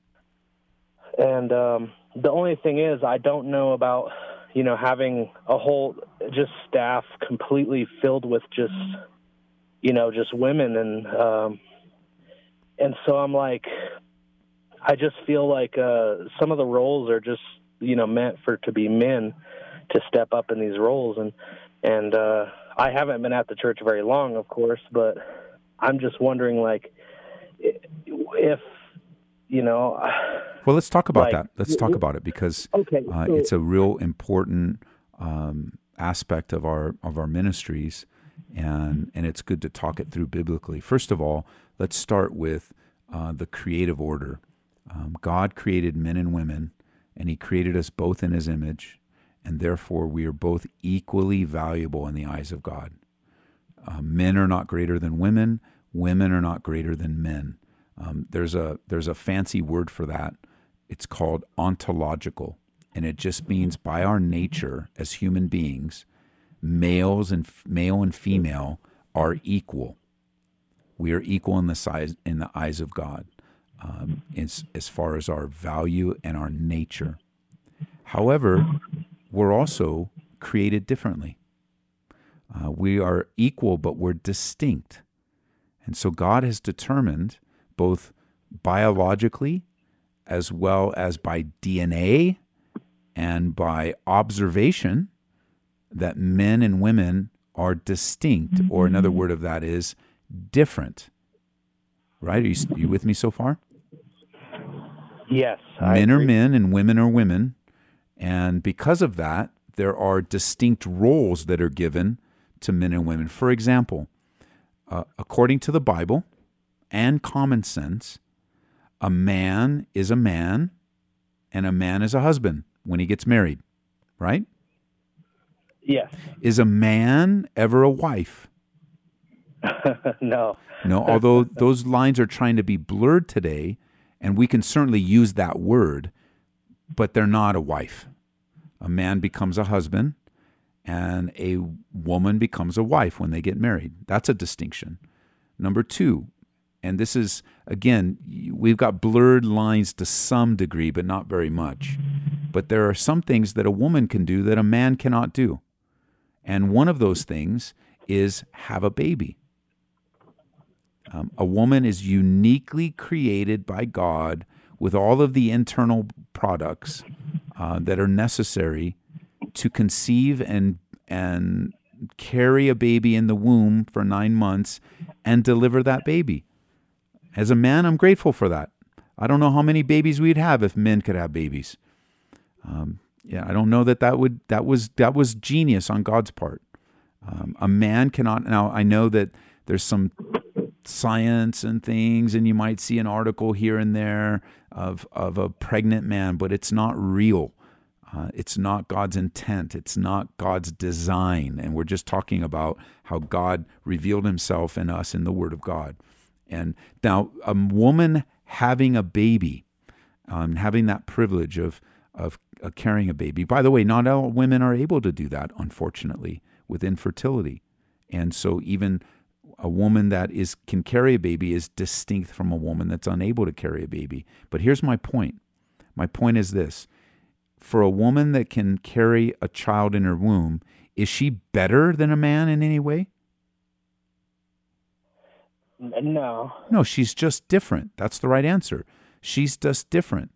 And um, the only thing is, I don't know about, you know, having a whole just staff completely filled with just, you know, just women, and um, and so I'm like, I just feel like uh, some of the roles are just, you know, meant for to be men, to step up in these roles and and uh I haven't been at the church very long of course but I'm just wondering like if you know [sighs] well let's talk about like, that. Let's talk about it because okay, uh, so- it's a real important um, aspect of our of our ministries and and it's good to talk it through biblically. First of all let's start with uh, the creative order. Um, god created men and women and he created us both in his image and therefore we are both equally valuable in the eyes of god. Uh, men are not greater than women women are not greater than men. Um, there's a there's a fancy word for that. It's called ontological and it just means by our nature as human beings males and male and female are equal. We are equal in the size in the eyes of god um, as, as far as our value and our nature. However we're also created differently uh, we are equal but we're distinct and so god has determined both biologically as well as by dna and by observation that men and women are distinct, or another word of that is different. Right? Are you, are you with me so far? Yes. Men are men and women are women. And because of that, there are distinct roles that are given to men and women. For example, uh, according to the Bible and common sense, a man is a man and a man is a husband when he gets married, right? Yes. Is a man ever a wife? [laughs] no. No, although those lines are trying to be blurred today, and we can certainly use that word, but they're not a wife. A man becomes a husband, and a woman becomes a wife when they get married. That's a distinction. Number two, and this is, again, we've got blurred lines to some degree, but not very much. But there are some things that a woman can do that a man cannot do. And one of those things is have a baby. Um, a woman is uniquely created by God with all of the internal products uh, that are necessary to conceive and and carry a baby in the womb for nine months and deliver that baby. As a man, I'm grateful for that. I don't know how many babies we'd have if men could have babies. Um, yeah, I don't know that that would that was that was genius on God's part. Um, a man cannot. Now I know that there's some science and things, and you might see an article here and there of of a pregnant man, but it's not real. Uh, it's not God's intent. It's not God's design. And we're just talking about how God revealed Himself in us in the Word of God. And now, a woman having a baby, um, having that privilege of of uh, carrying a baby. By the way, not all women are able to do that, unfortunately, with infertility. And so, even a woman that is can carry a baby is distinct from a woman that's unable to carry a baby. But here's my point. My point is this: for a woman that can carry a child in her womb, is she better than a man in any way? No. No, she's just different. That's the right answer. She's just different.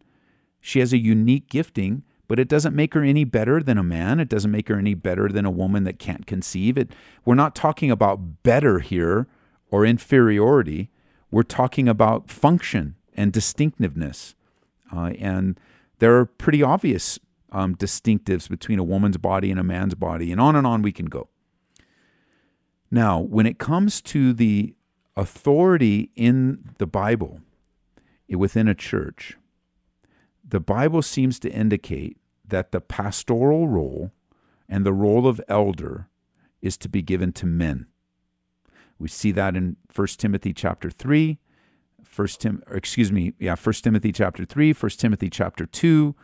She has a unique gifting, but it doesn't make her any better than a man. It doesn't make her any better than a woman that can't conceive. It we're not talking about better here or inferiority. We're talking about function and distinctiveness. Uh, and there are pretty obvious um, distinctives between a woman's body and a man's body, and on and on we can go. Now, when it comes to the authority in the Bible within a church, the Bible seems to indicate that the pastoral role and the role of elder is to be given to men. We see that in 1 Timothy chapter 3, 1 Tim excuse me, yeah, 1 Timothy chapter 3, 1 Timothy chapter 2.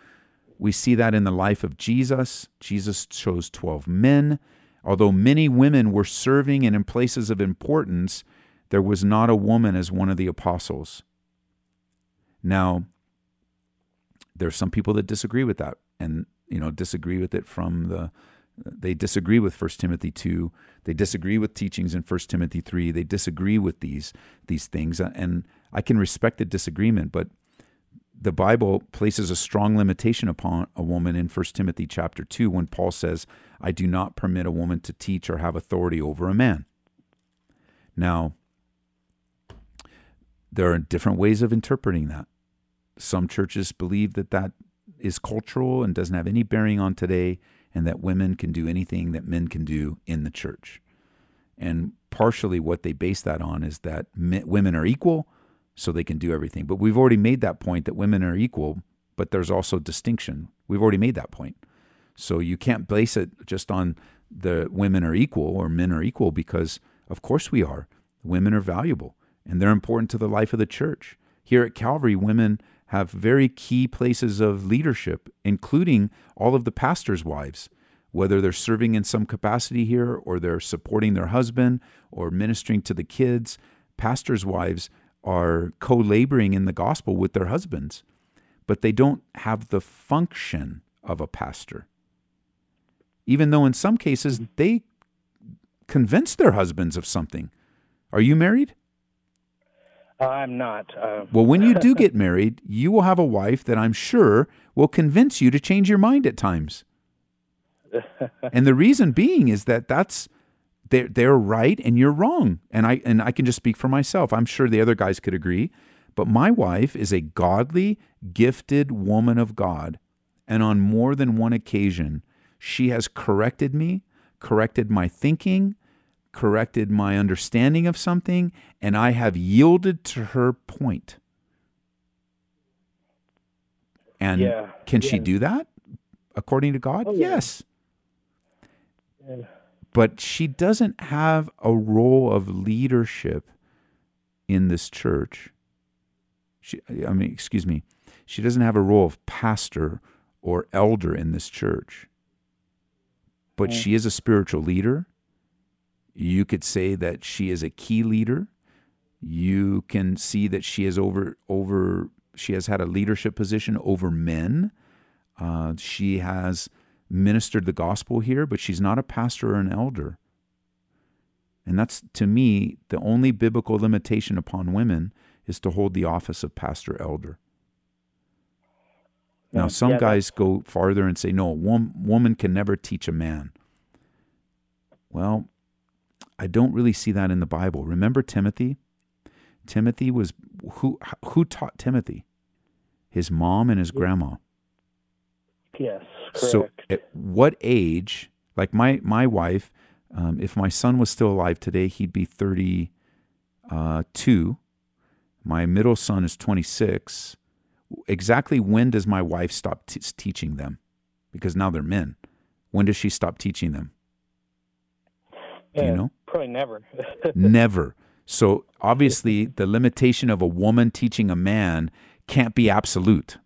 We see that in the life of Jesus. Jesus chose 12 men. Although many women were serving and in places of importance, there was not a woman as one of the apostles. Now, there's some people that disagree with that and you know disagree with it from the they disagree with 1 Timothy 2 they disagree with teachings in 1 Timothy 3 they disagree with these these things uh, and I can respect the disagreement but the Bible places a strong limitation upon a woman in 1 Timothy chapter 2 when Paul says, I do not permit a woman to teach or have authority over a man. Now, there are different ways of interpreting that. Some churches believe that that is cultural and doesn't have any bearing on today, and that women can do anything that men can do in the church. And partially what they base that on is that men, women are equal, so they can do everything. But we've already made that point that women are equal, but there's also distinction. We've already made that point. So you can't base it just on the women are equal or men are equal because, of course, we are. Women are valuable and they're important to the life of the church. Here at Calvary, women have very key places of leadership, including all of the pastors' wives, whether they're serving in some capacity here or they're supporting their husband or ministering to the kids. Pastors' wives are co laboring in the gospel with their husbands, but they don't have the function of a pastor. Even though in some cases they convince their husbands of something. Are you married? I'm not. Uh, well, when you do [laughs] get married, you will have a wife that I'm sure will convince you to change your mind at times. [laughs] and the reason being is that that's they're they're right and you're wrong. And I and I can just speak for myself. I'm sure the other guys could agree. But my wife is a godly, gifted woman of God. And on more than one occasion, she has corrected me, corrected my thinking, corrected my understanding of something, and I have yielded to her point. And Yeah, can she do that according to God? Oh, yeah. yes. But she doesn't have a role of leadership in this church. She, I mean, excuse me, she doesn't have a role of pastor or elder in this church. But Mm. she is a spiritual leader. You could say that she is a key leader. You can see that she is over over she has had a leadership position over men. Uh, she has ministered the gospel here, but she's not a pastor or an elder. And that's to me the only biblical limitation upon women is to hold the office of pastor elder. Now, some yeah, guys go farther and say, no, a wom- woman can never teach a man. Well, I don't really see that in the Bible. Remember Timothy? Timothy was who who taught Timothy? His mom and his grandma. Yes, So, at what age? Like my my wife, um, if my son was still alive today, he'd be thirty two. My middle son is twenty six. Exactly when does my wife stop t- teaching them? Because now they're men. When does she stop teaching them? Do you know? Probably never. [laughs] Never. So obviously, the limitation of a woman teaching a man can't be absolute.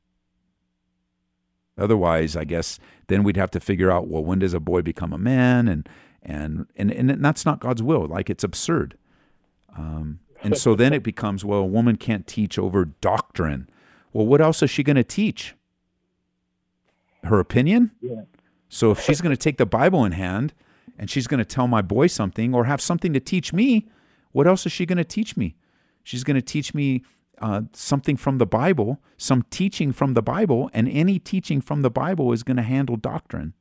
Otherwise, I guess then we'd have to figure out well, when does a boy become a man, and and and and that's not God's will. Like it's absurd. Um, and so then it [laughs] becomes well, a woman can't teach over doctrine. Well, what else is she going to teach? Her opinion. Yeah. So if she's going to take the Bible in hand and she's going to tell my boy something or have something to teach me, what else is she going to teach me? She's going to teach me uh, something from the Bible, some teaching from the Bible, and any teaching from the Bible is going to handle doctrine.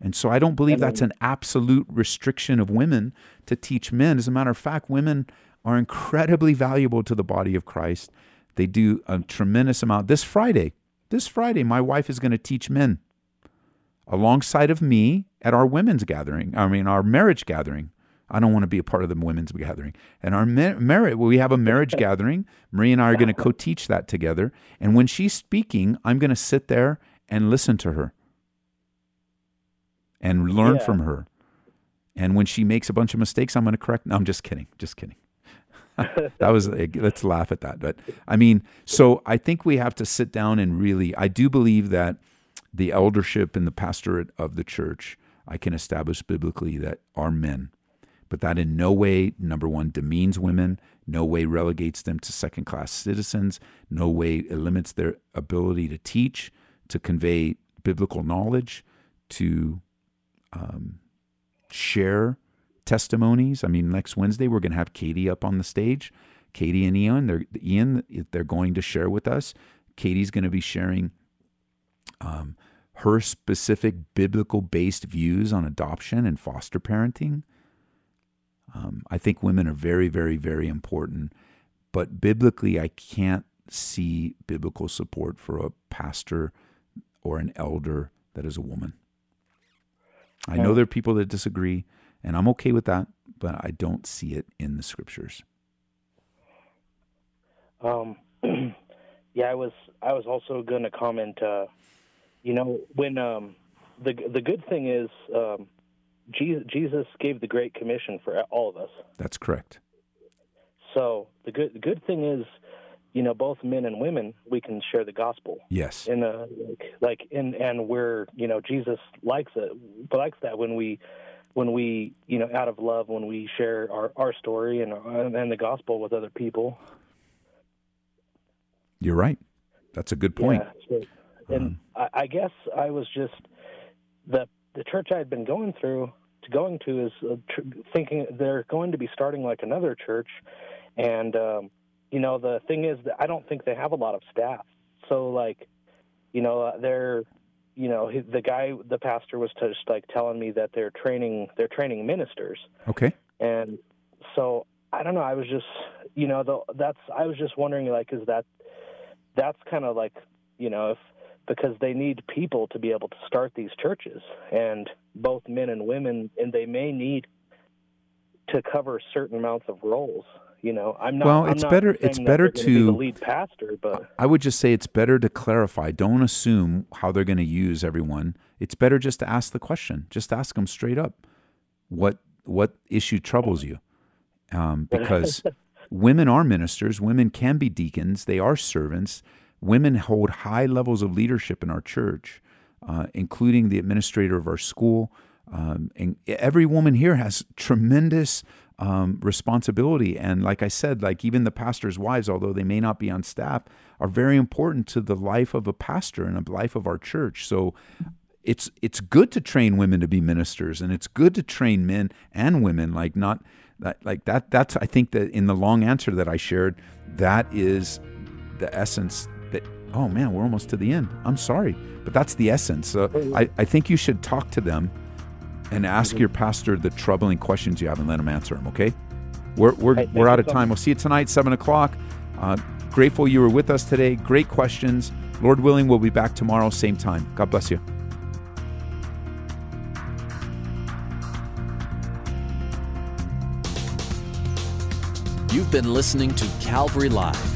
And so I don't believe that's an absolute restriction of women to teach men. As a matter of fact, women are incredibly valuable to the body of Christ. They do a tremendous amount. This Friday, this Friday, my wife is going to teach men alongside of me at our women's gathering. I mean, our marriage gathering. I don't want to be a part of the women's gathering. And our mar- marriage, we have a marriage gathering. Marie and I are going to co-teach that together. And when she's speaking, I'm going to sit there and listen to her and learn Yeah. from her. And when she makes a bunch of mistakes, I'm going to correct. No, I'm just kidding. Just kidding. [laughs] that was eh, let's laugh at that. But I mean, so I think we have to sit down and really. I do believe that the eldership and the pastorate of the church, I can establish biblically that are men, but that in no way, number one, demeans women. No way relegates them to second class citizens. No way limits their ability to teach, to convey biblical knowledge, to um, share testimonies. I mean, next Wednesday we're going to have Katie up on the stage, Katie and Ian, they're Ian, they're going to share with us. Katie's going to be sharing um, her specific biblical based views on adoption and foster parenting. Um, I think women are very, very, very important, but biblically, I can't see biblical support for a pastor or an elder that is a woman. I know there are people that disagree, and I'm okay with that, but I don't see it in the scriptures. Um, [clears throat] yeah, I was I was also going to comment. Uh, you know, when um, the the good thing is um, Jesus, gave the Great Commission for all of us. That's correct. So the good the good thing is, you know, both men and women we can share the gospel. Yes. In a like, like and and we're you know Jesus likes it likes that when we when we you know out of love when we share our our story and and the gospel with other people. You're right. That's a good point. Yeah, and I, I guess I was just the the church I had been going through to going to is uh, tr- thinking they're going to be starting like another church, and um, you know the thing is that I don't think they have a lot of staff. So like, you know, uh, they're you know he, the guy the pastor was just like telling me that they're training they're training ministers. Okay. And so I don't know. I was just you know the, that's I was just wondering like is that that's kind of like you know if because they need people to be able to start these churches. And both men and women and they may need to cover certain amounts of roles you know. I'm not well it's not better it's better gonna be the lead pastor but i would just say it's better to clarify. Don't assume how they're going to use everyone. It's better just to ask the question. Just ask them straight up what what issue troubles you. Um, because [laughs] women are ministers. Women can be deacons. They are servants women hold high levels of leadership in our church uh, including the administrator of our school um, and every woman here has tremendous um, responsibility. And like i said like even the pastor's wives although they may not be on staff are very important to the life of a pastor and the life of our church. So it's it's good to train women to be ministers and it's good to train men and women like not that like that that's i think that in the long answer that i shared that is the essence oh man we're almost to the end. I'm sorry but that's the essence. So i, I think you should talk to them and ask your pastor the troubling questions you have and let him answer them okay? We're, we're, Hey, we're out of time. We'll see you tonight 7 o'clock. Uh, grateful you were with us today. Great questions. Lord willing we'll be back tomorrow same time. God bless you. You've been listening to Calvary Live.